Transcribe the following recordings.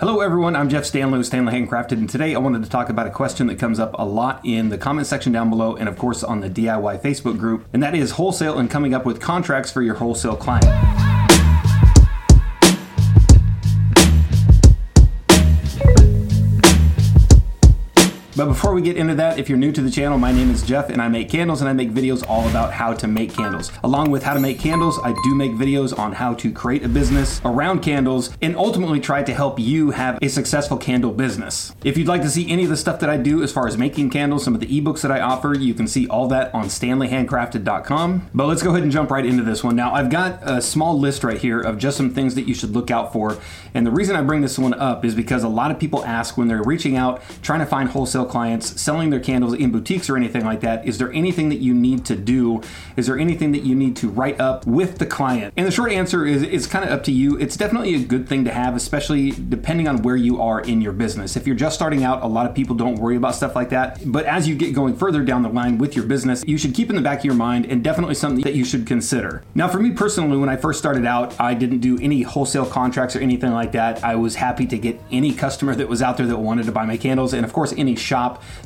Hello, everyone. I'm Jeff Standley with Standley Handcrafted, and today I wanted to talk about a question that comes up a lot in the comment section down below, and of course on the DIY Facebook group, and that is wholesale and coming up with contracts for your wholesale client. But before we get into that, if you're new to the channel, my name is Jeff and I make candles and I make videos all about how to make candles. Along with how to make candles, I do make videos on how to create a business around candles and ultimately try to help you have a successful candle business. If you'd like to see any of the stuff that I do as far as making candles, some of the ebooks that I offer, you can see all that on standleyhandcrafted.com. But let's go ahead and jump right into this one. Now, I've got a small list right here of just some things that you should look out for. And the reason I bring this one up is because a lot of people ask when they're reaching out, trying to find wholesale clients selling their candles in boutiques or anything like that, is there anything that you need to do? Is there anything that you need to write up with the client? And the short answer is it's kind of up to you. It's definitely a good thing to have, especially depending on where you are in your business. If you're just starting out, a lot of people don't worry about stuff like that. But as you get going further down the line with your business, you should keep in the back of your mind and definitely something that you should consider. Now, for me personally, when I first started out, I didn't do any wholesale contracts or anything like that. I was happy to get any customer that was out there that wanted to buy my candles, and of course, any shop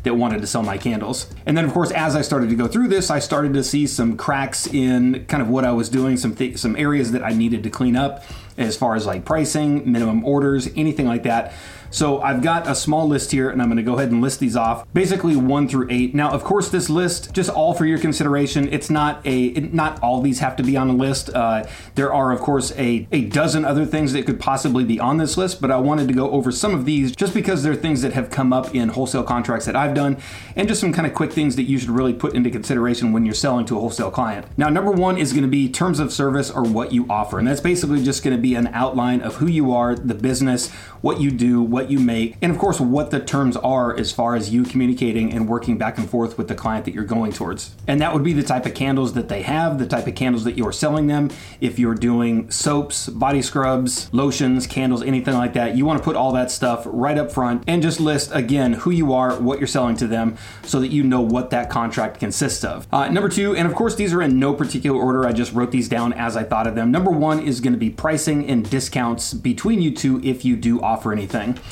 that wanted to sell my candles. And then, of course, as I started to go through this, I started to see some cracks in kind of what I was doing, some th- some areas that I needed to clean up as far as like pricing, minimum orders, anything like that. So I've got a small list here and I'm going to go ahead and list these off, basically 1 through 8. Now, of course, this list just all for your consideration. It's not a it, not all these have to be on the list. Uh, there are of course a a dozen other things that could possibly be on this list, but I wanted to go over some of these just because they're things that have come up in wholesale contracts that I've done and just some kind of quick things that you should really put into consideration when you're selling to a wholesale client. Now, number 1 is going to be terms of service or what you offer. And that's basically just going to be an outline of who you are, the business, what you do, what you make, and of course, what the terms are as far as you communicating and working back and forth with the client that you're going towards. And that would be the type of candles that they have, the type of candles that you're selling them. If you're doing soaps, body scrubs, lotions, candles, anything like that, you want to put all that stuff right up front and just list again who you are, what you're selling to them, so that you know what that contract consists of. Uh, number two, and of course, these are in no particular order, I just wrote these down as I thought of them. Number one is going to be pricing and discounts between you two if you do offer anything.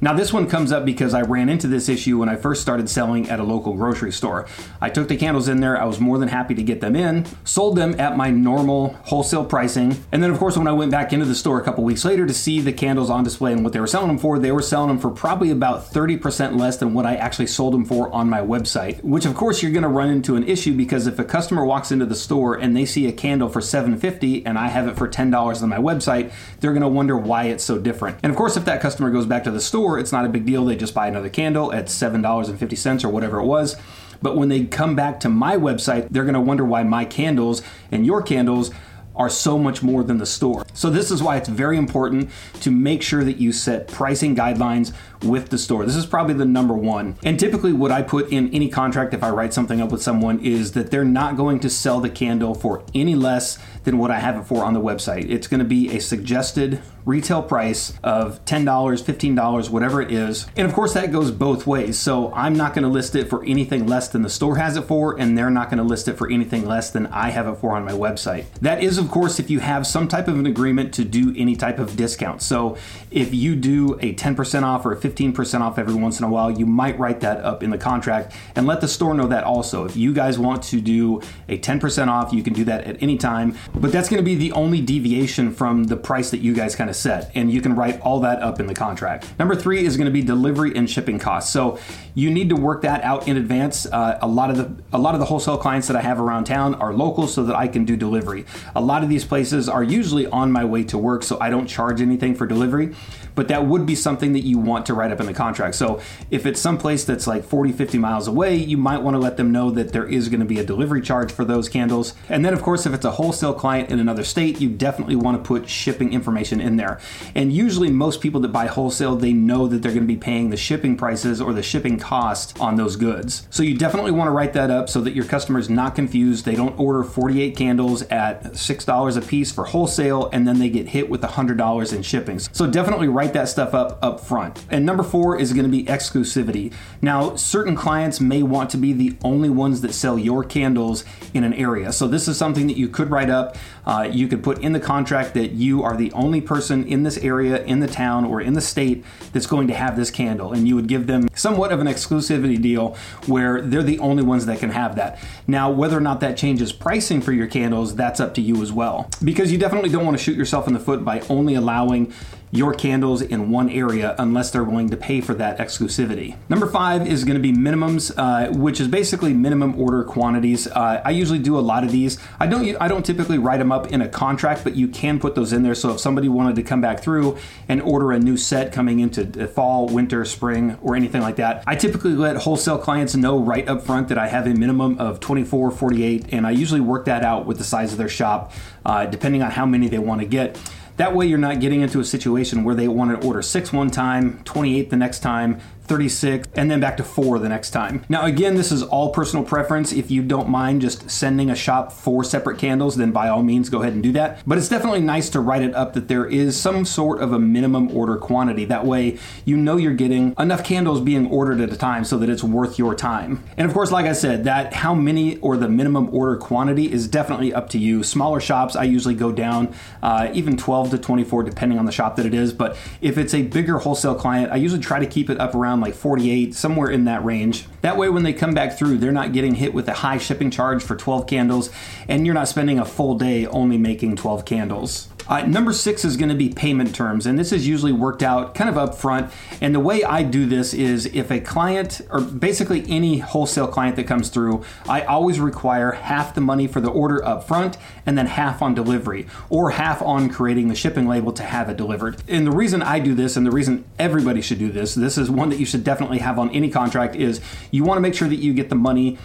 Now, this one comes up because I ran into this issue when I first started selling at a local grocery store. I took the candles in there, I was more than happy to get them in, sold them at my normal wholesale pricing, and then, of course, when I went back into the store a couple weeks later to see the candles on display and what they were selling them for, they were selling them for probably about 30% less than what I actually sold them for on my website. Which, of course, you're going to run into an issue because if a customer walks into the store and they see a candle for $7.50 and I have it for $10 on my website, they're going to wonder why it's so different. And of course, if that customer goes back to the store, store, it's not a big deal. They just buy another candle at $7.50 or whatever it was. But when they come back to my website, they're going to wonder why my candles and your candles are so much more than the store. So, this is why it's very important to make sure that you set pricing guidelines with the store. This is probably the number one. And typically, what I put in any contract if I write something up with someone is that they're not going to sell the candle for any less than what I have it for on the website. It's going to be a suggested retail price of $10, $15, whatever it is. And of course, that goes both ways. So I'm not going to list it for anything less than the store has it for, and they're not going to list it for anything less than I have it for on my website. That is, of course, if you have some type of an agreement to do any type of discount. So if you do a 10% off or a 15% off every once in a while, you might write that up in the contract and let the store know that also. If you guys want to do a 10% off, you can do that at any time, but that's going to be the only deviation from the price that you guys kind of set, and you can write all that up in the contract. Number three is going to be delivery and shipping costs. So you need to work that out in advance. Uh, a lot of the a lot of the wholesale clients that I have around town are local, so that I can do delivery. A lot of these places are usually on my way to work, so I don't charge anything for delivery but that would be something that you want to write up in the contract. So if it's someplace that's like 40, 50 miles away, you might want to let them know that there is going to be a delivery charge for those candles. And then, of course, if it's a wholesale client in another state, you definitely want to put shipping information in there. And usually, most people that buy wholesale, they know that they're going to be paying the shipping prices or the shipping cost on those goods. So you definitely want to write that up so that your customer's not confused. They don't order 48 candles at $6 a piece for wholesale and then they get hit with $100 in shipping. So definitely write write that stuff up up front. And number four is going to be exclusivity. Now, certain clients may want to be the only ones that sell your candles in an area. So this is something that you could write up. Uh, you could put in the contract that you are the only person in this area, in the town, or in the state that's going to have this candle, and you would give them somewhat of an exclusivity deal where they're the only ones that can have that. Now, whether or not that changes pricing for your candles, that's up to you as well. Because you definitely don't want to shoot yourself in the foot by only allowing your candles in one area unless they're willing to pay for that exclusivity. Number five is going to be minimums, uh, which is basically minimum order quantities. Uh, I usually do a lot of these. I don't I don't typically write them up in a contract, but you can put those in there. So if somebody wanted to come back through and order a new set coming into fall, winter, spring, or anything like that, I typically let wholesale clients know right up front that I have a minimum of 24, 48, and I usually work that out with the size of their shop, uh, depending on how many they want to get. That way, you're not getting into a situation where they want to order six one time, 28 the next time, 36, and then back to 4 the next time. Now, again, this is all personal preference. If you don't mind just sending a shop four separate candles, then by all means go ahead and do that. But it's definitely nice to write it up that there is some sort of a minimum order quantity. That way, you know you're getting enough candles being ordered at a time so that it's worth your time. And of course, like I said, that how many or the minimum order quantity is definitely up to you. Smaller shops, I usually go down uh, even 12 to 24, depending on the shop that it is. But if it's a bigger wholesale client, I usually try to keep it up around around like 48, somewhere in that range. That way, when they come back through, they're not getting hit with a high shipping charge for 12 candles, and you're not spending a full day only making 12 candles. Uh, number six is going to be payment terms, and this is usually worked out kind of upfront. And the way I do this is if a client, or basically any wholesale client that comes through, I always require half the money for the order up front and then half on delivery, or half on creating the shipping label to have it delivered. And the reason I do this, and the reason everybody should do this, this is one that you should definitely have on any contract, is you want to make sure that you get the money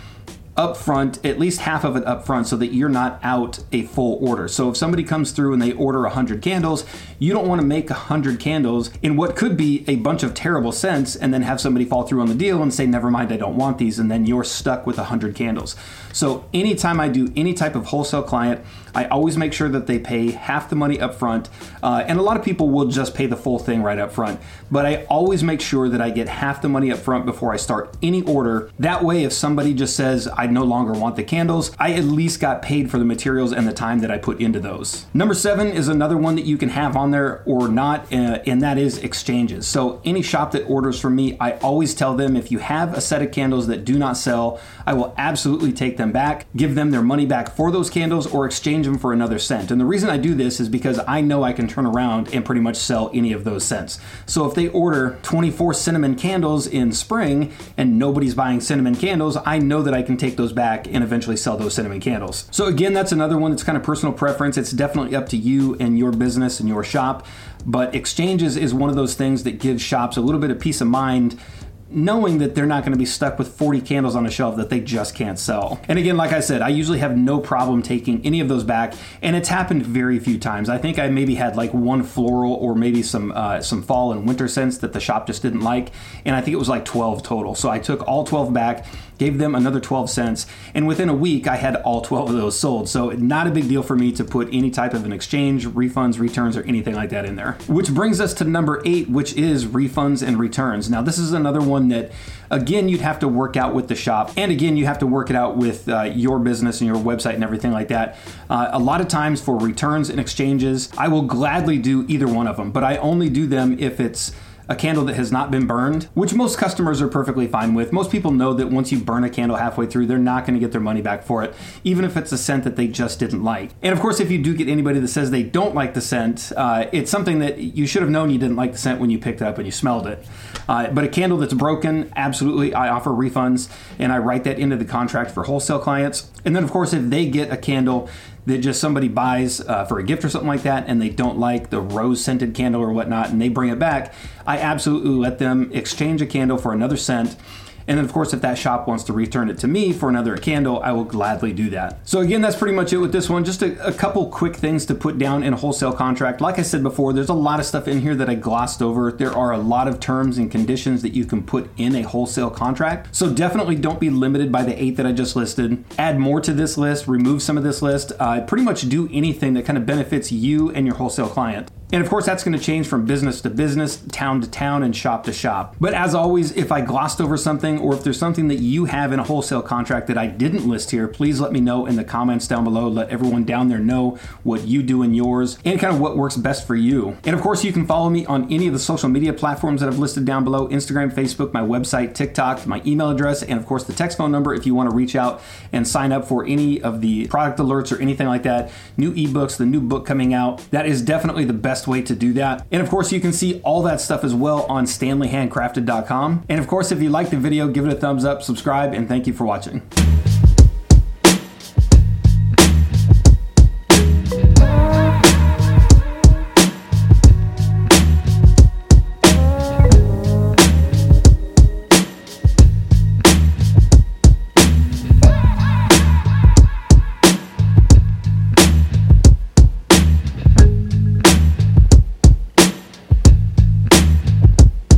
up front, at least half of it up front, so that you're not out a full order. So if somebody comes through and they order 100 candles, you don't want to make 100 candles in what could be a bunch of terrible scents and then have somebody fall through on the deal and say, never mind, I don't want these, and then you're stuck with 100 candles. So anytime I do any type of wholesale client, I always make sure that they pay half the money up front. Uh, and a lot of people will just pay the full thing right up front. But I always make sure that I get half the money up front before I start any order. That way, if somebody just says, I no longer want the candles, I at least got paid for the materials and the time that I put into those. Number seven is another one that you can have on there or not, uh, and that is exchanges. So any shop that orders from me, I always tell them if you have a set of candles that do not sell, I will absolutely take them back, give them their money back for those candles, or exchange them for another scent. And the reason I do this is because I know I can turn around and pretty much sell any of those scents. So if they order 24 cinnamon candles in spring and nobody's buying cinnamon candles, I know that I can take those back and eventually sell those cinnamon candles. So again, that's another one that's kind of personal preference. It's definitely up to you and your business and your shop. But exchanges is one of those things that gives shops a little bit of peace of mind knowing that they're not going to be stuck with 40 candles on a shelf that they just can't sell. And again, like I said, I usually have no problem taking any of those back, and it's happened very few times. I think I maybe had like one floral or maybe some uh, some fall and winter scents that the shop just didn't like, and I think it was like 12 total. So I took all 12 back gave them another 12 scents, and within a week I had all 12 of those sold. So not a big deal for me to put any type of an exchange, refunds, returns, or anything like that in there. Which brings us to number eight, which is refunds and returns. Now this is another one that again you'd have to work out with the shop, and again you have to work it out with uh, your business and your website and everything like that. Uh, a lot of times for returns and exchanges, I will gladly do either one of them, but I only do them if it's a candle that has not been burned, which most customers are perfectly fine with. Most people know that once you burn a candle halfway through, they're not going to get their money back for it, even if it's a scent that they just didn't like. And of course, if you do get anybody that says they don't like the scent, uh, it's something that you should have known you didn't like the scent when you picked it up and you smelled it. Uh, but a candle that's broken, absolutely, I offer refunds and I write that into the contract for wholesale clients. And then, of course, if they get a candle that just somebody buys uh, for a gift or something like that and they don't like the rose scented candle or whatnot and they bring it back, I absolutely let them exchange a candle for another scent and then, of course, if that shop wants to return it to me for another candle, I will gladly do that. So, again, that's pretty much it with this one. Just a, a, couple quick things to put down in a wholesale contract. Like I said before, there's a lot of stuff in here that I glossed over. There are a lot of terms and conditions that you can put in a wholesale contract. So, definitely don't be limited by the eight that I just listed. Add more to this list, remove some of this list. Uh, pretty much do anything that kind of benefits you and your wholesale client. And of course, that's going to change from business to business, town to town, and shop to shop. But as always, if I glossed over something or if there's something that you have in a wholesale contract that I didn't list here, please let me know in the comments down below. Let everyone down there know what you do in yours and kind of what works best for you. And of course, you can follow me on any of the social media platforms that I've listed down below Instagram, Facebook, my website, TikTok, my email address, and of course, the text phone number if you want to reach out and sign up for any of the product alerts or anything like that. New ebooks, the new book coming out. That is definitely the best way to do that. And of course, you can see all that stuff as well on standleyhandcrafted.com. And of course, if you like the video, give it a thumbs up, subscribe, and thank you for watching.